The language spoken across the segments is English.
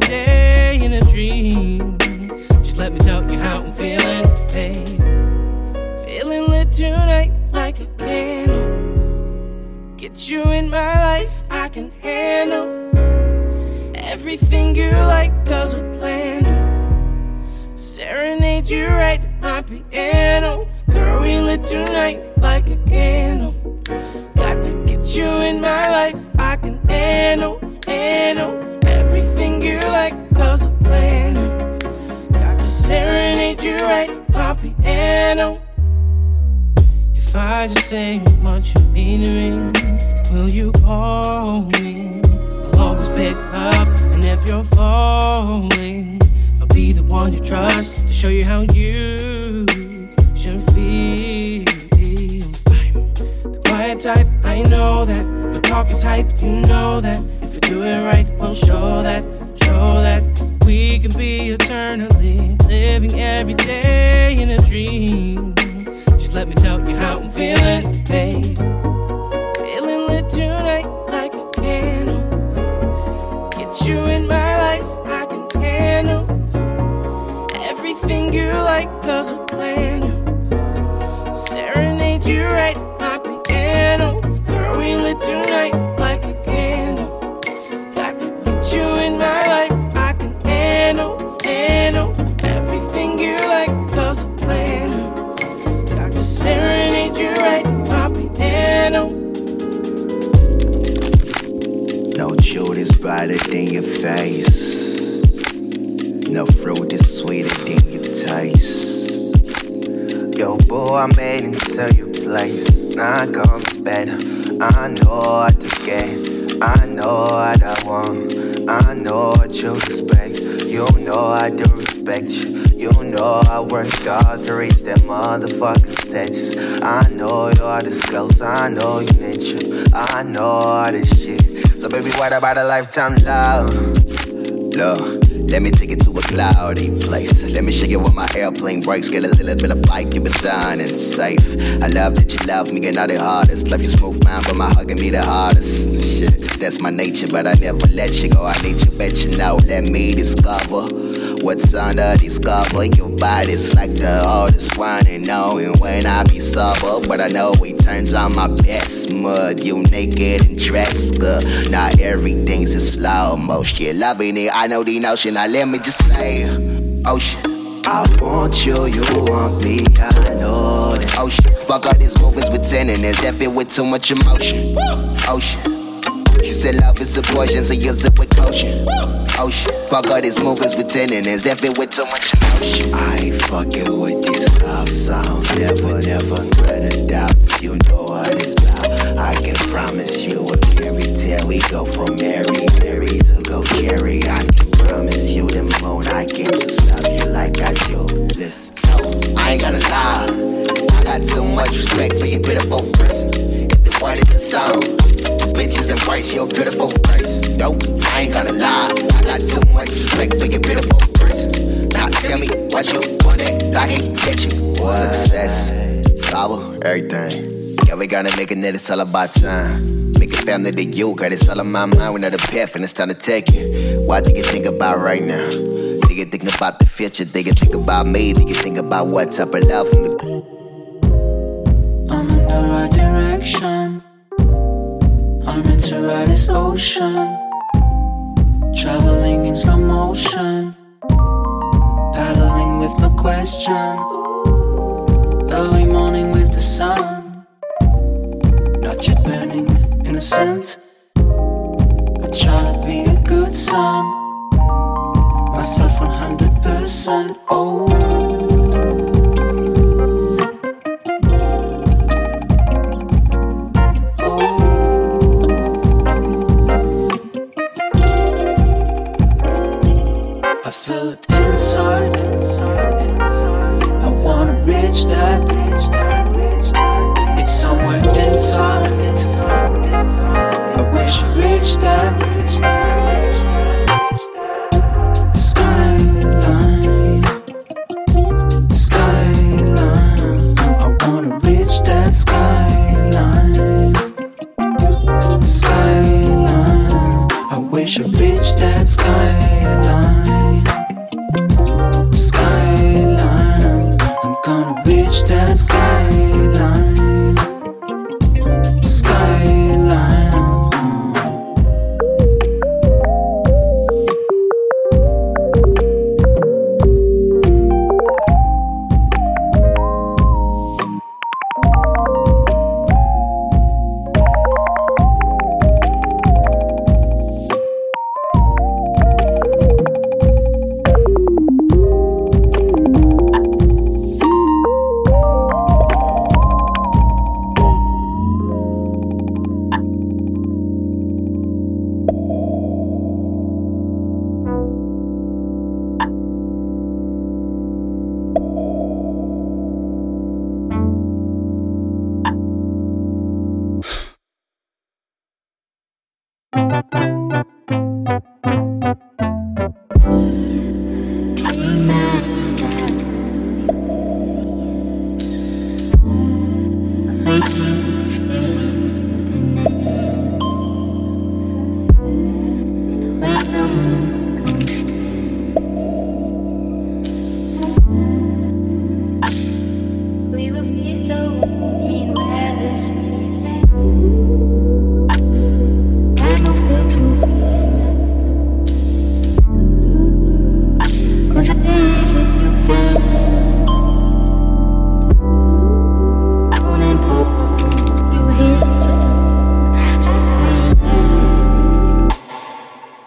day in a dream. Just let me tell you how I'm feeling, babe. Feeling lit tonight like a candle. Get you in my life, I can handle everything you like, cause I plan serenade you right at my piano. Girl, we lit tonight like a candle. Got to get you in my life, I can handle I just say much you mean to me, will you call me? I'll always pick up, and if you're falling, I'll be the one you trust to show you how you should feel. The quiet type, I know that, but talk is hype, you know that. If we do it right, we'll show that, show that we can be eternally living every day in a dream. Just let me tell you how I'm feeling, babe. Feeling lit tonight like a candle. Get you in my life, I can handle everything you like, cause I plan to serenade you right my piano. Girl, we lit tonight No jewel is brighter than your face. No fruit is sweeter than your taste. Yo, boy, I made it to your place. Now comes better. I know what to get. I know what I want. I know what you expect. You know I do respect you. You know I work hard to reach that motherfucking status. I know you're this. I know you need you. I know all this shit. So baby, what about a lifetime love? Love. Let me take it to a cloudy place. Let me shake it with my airplane brakes. Get a little bit of keep it sound and safe. I love that you love me, and all the hardest. Love you smooth, man, but my hugging me the hardest. Shit, that's my nature, but I never let you go. I need you, bet you know. Let me discover what's under this cover. Your body's like the oldest one, and knowing when I be sober. But I know it turns on my best mud. You naked and dressed, girl. Not everything's in slow motion. Loving it, I know the notion. Now let me just say, oh, ocean. I want you, you want me, I know that. Oh, ocean. Fuck all these movies with tenderness that fit with too much emotion. Ocean. She said love is a poison, so use it with caution. Ocean. Oh, fuck all these movies with tenderness that fit with too much emotion. I ain't fucking with these love songs. Never, never let a doubt. You know what it's about. I can promise you a fairy tale. We go from Mary, Mary to go Carrie. I can promise you the moon. I can just love you like I do. Listen, no, I ain't gonna lie. I got so much respect for your beautiful person. If the word is a song, bitches embrace your beautiful grace. Yo, I ain't gonna lie. I got too much respect for your beautiful person. Now tell me what you want it, like it, get you. What? Success, power, everything. Yeah, we gonna make it, it's all about time. Make a family to you, cause it's all on my mind. We know the path and it's time to take it. What do you think about right now? Do you think about the future? Do you think about me? Do you think about what type of love I'm in the right direction. Ride this ocean. Traveling in slow motion. Paddling with no question. Early morning with the sun. Not yet burning, innocent. I try to be a good son. Myself 100%. Oh. Reach that skyline.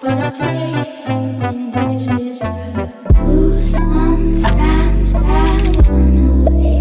but I'll tell you something. This is who stands, stands, I wanna be.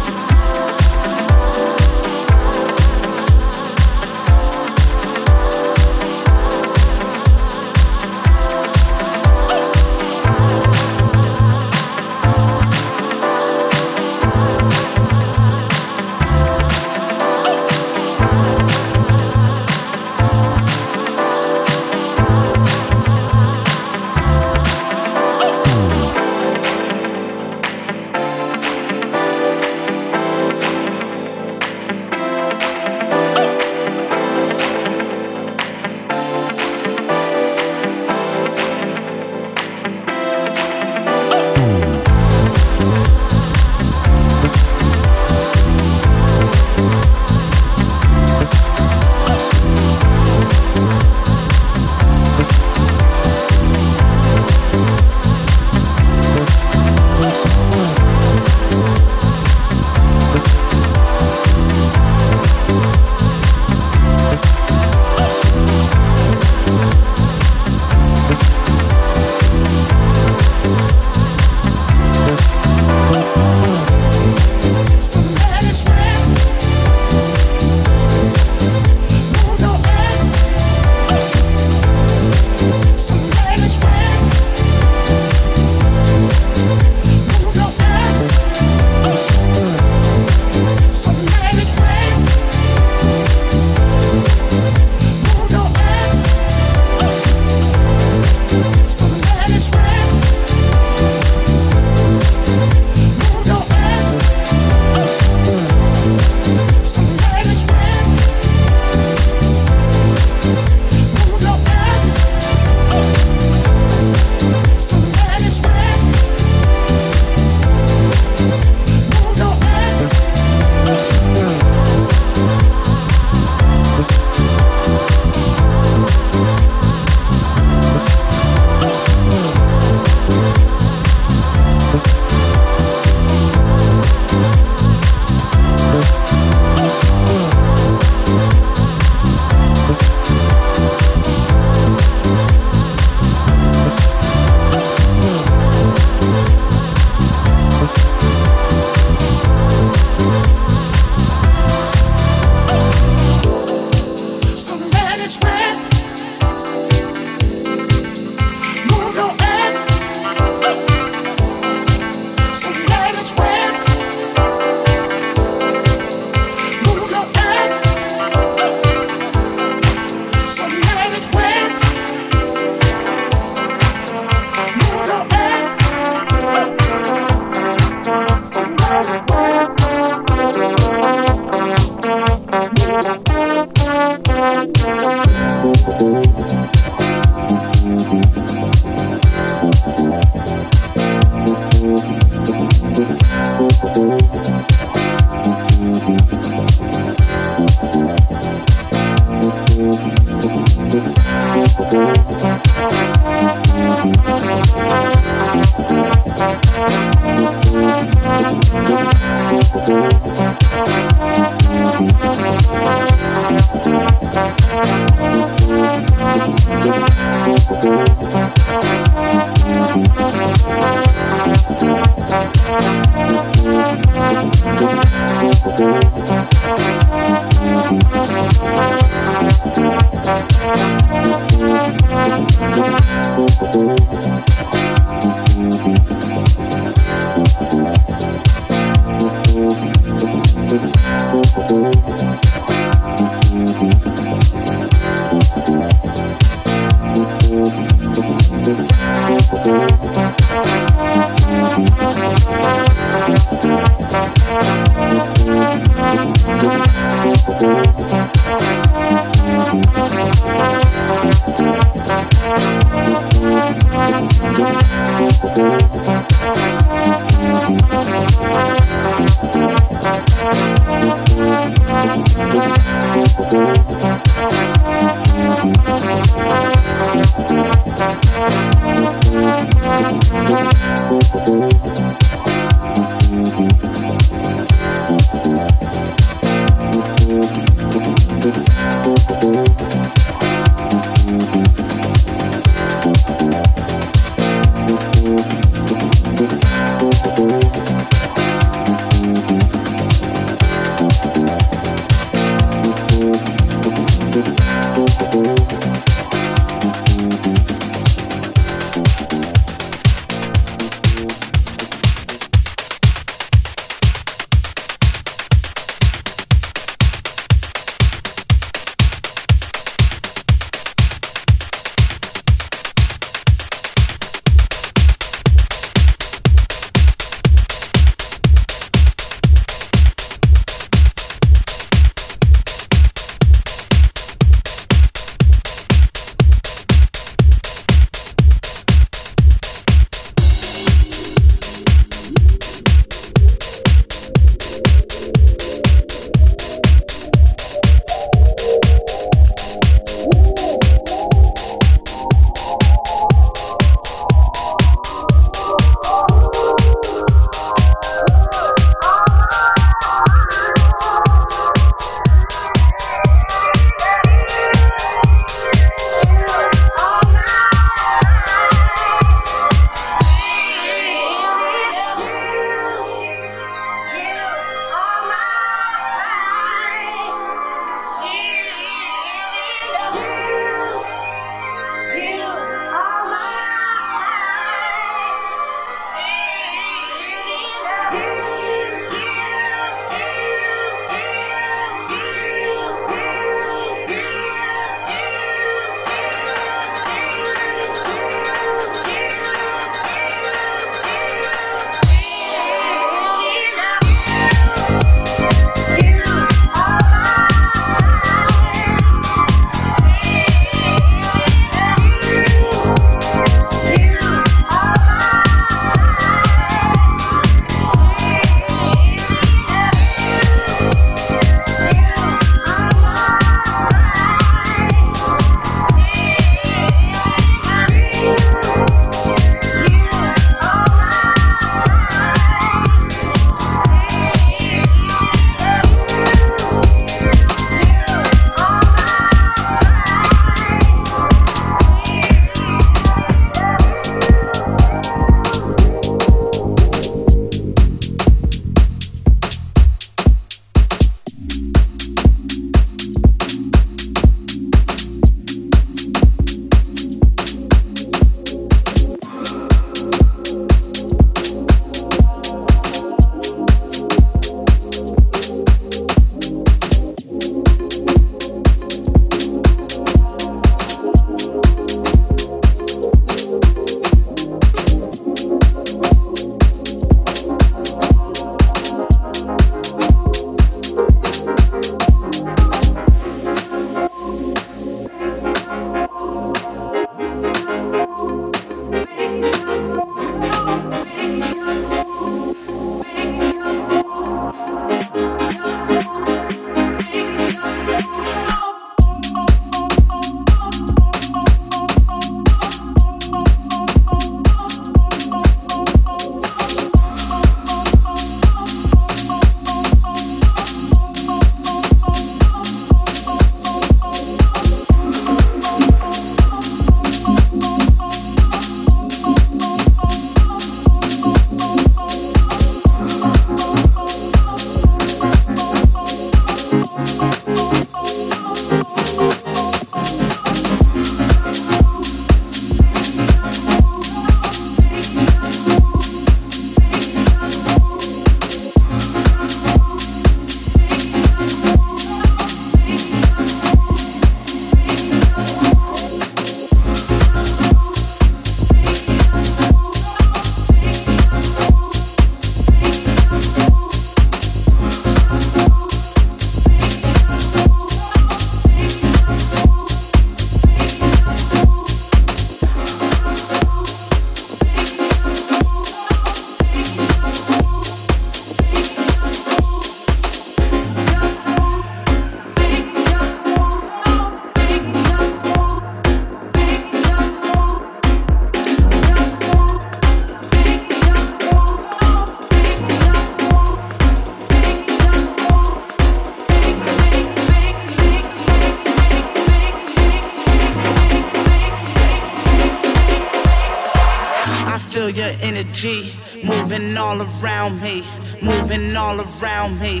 Energy moving all around me, moving all around me,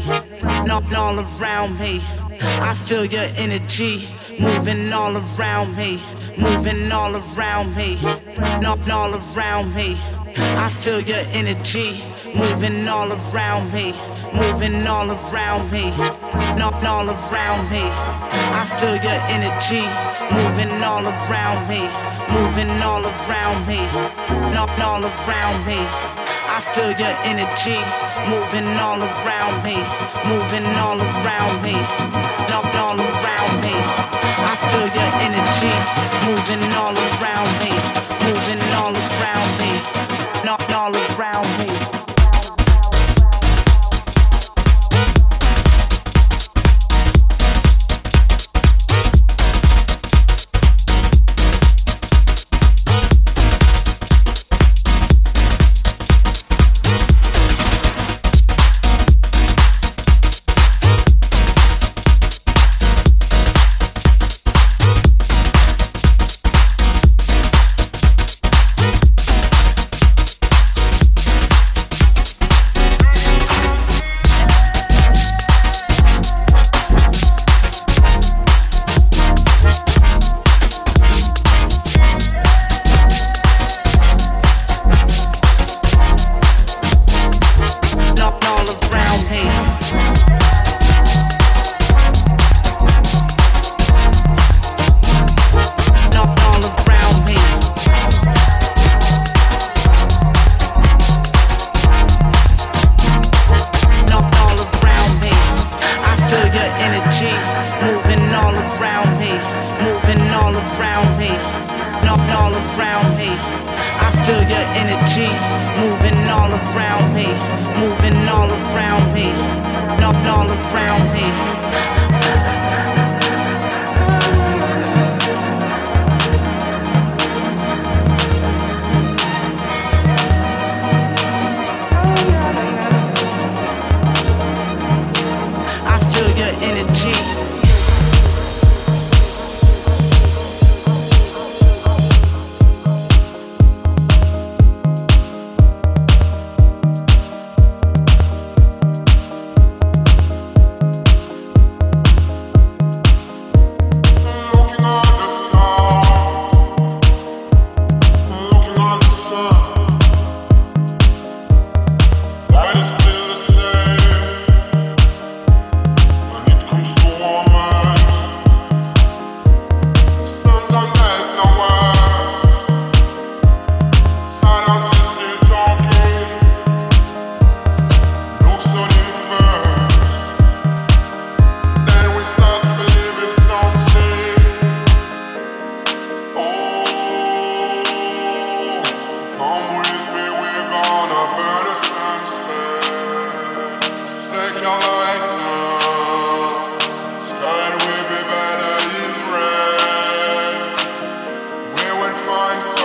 not all around me. I feel your energy moving all around me, moving all around me, not all around me. I feel your energy moving all around me, moving all around me, not all around me. I feel your energy moving all around me, moving all around me, not all around me. I feel your energy moving all around me, moving all around me, not all around me. I feel your energy moving all around me, moving all around me, not all around me. energy moving all around me, moving all around me, all around me. hearts.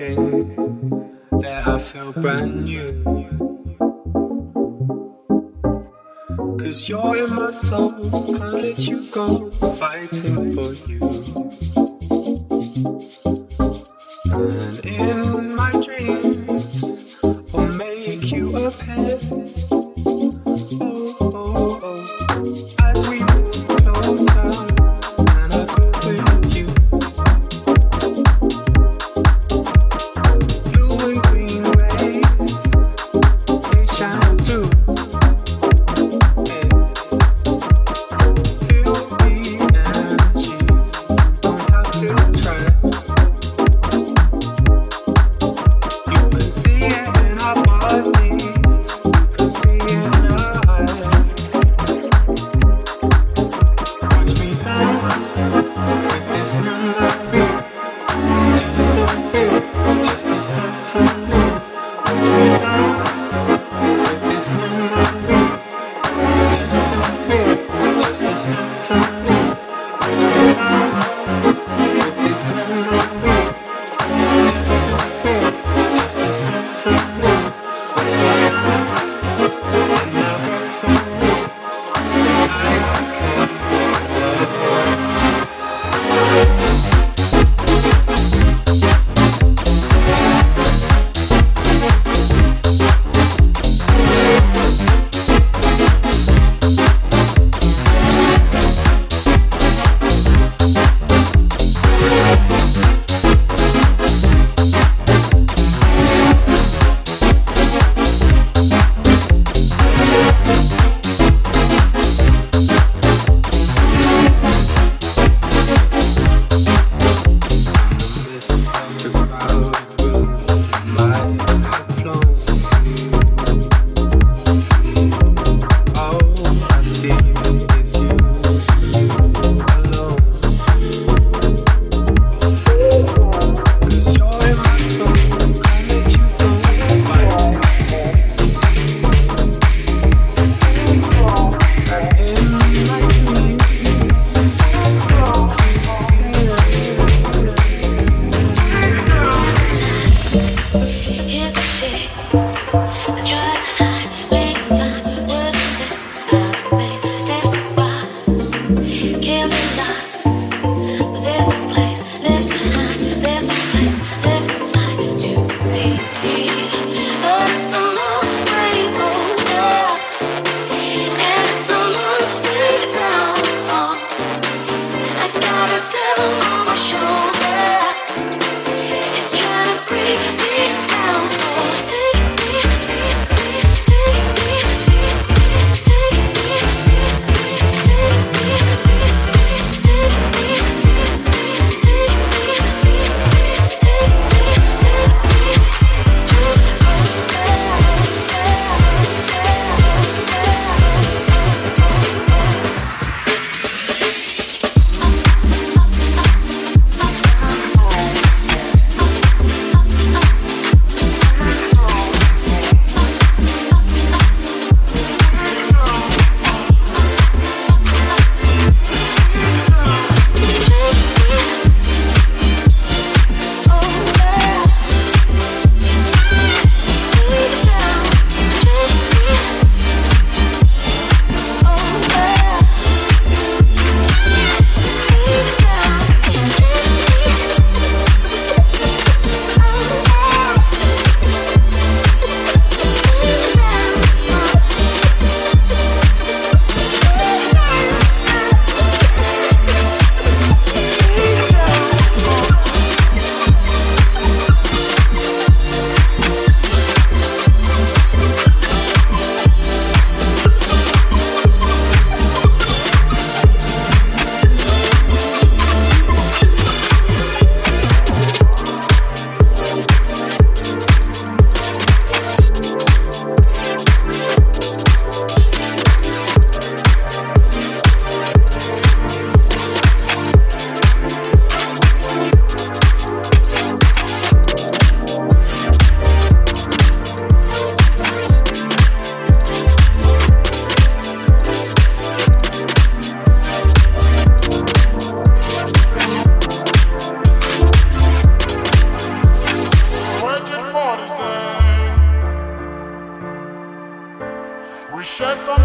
thinking that I feel brand new. Cause you're in my soul, can't let you go, fighting for you.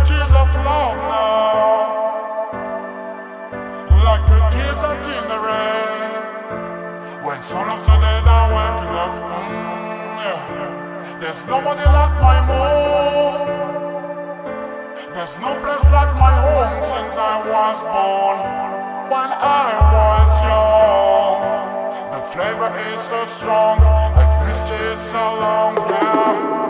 Tears of love now. Like the desert in the rain. When of the dead are waking up. Mm, yeah. There's nobody like my mom. There's no place like my home since I was born. When I was young. The flavor is so strong. I've missed it so long, yeah.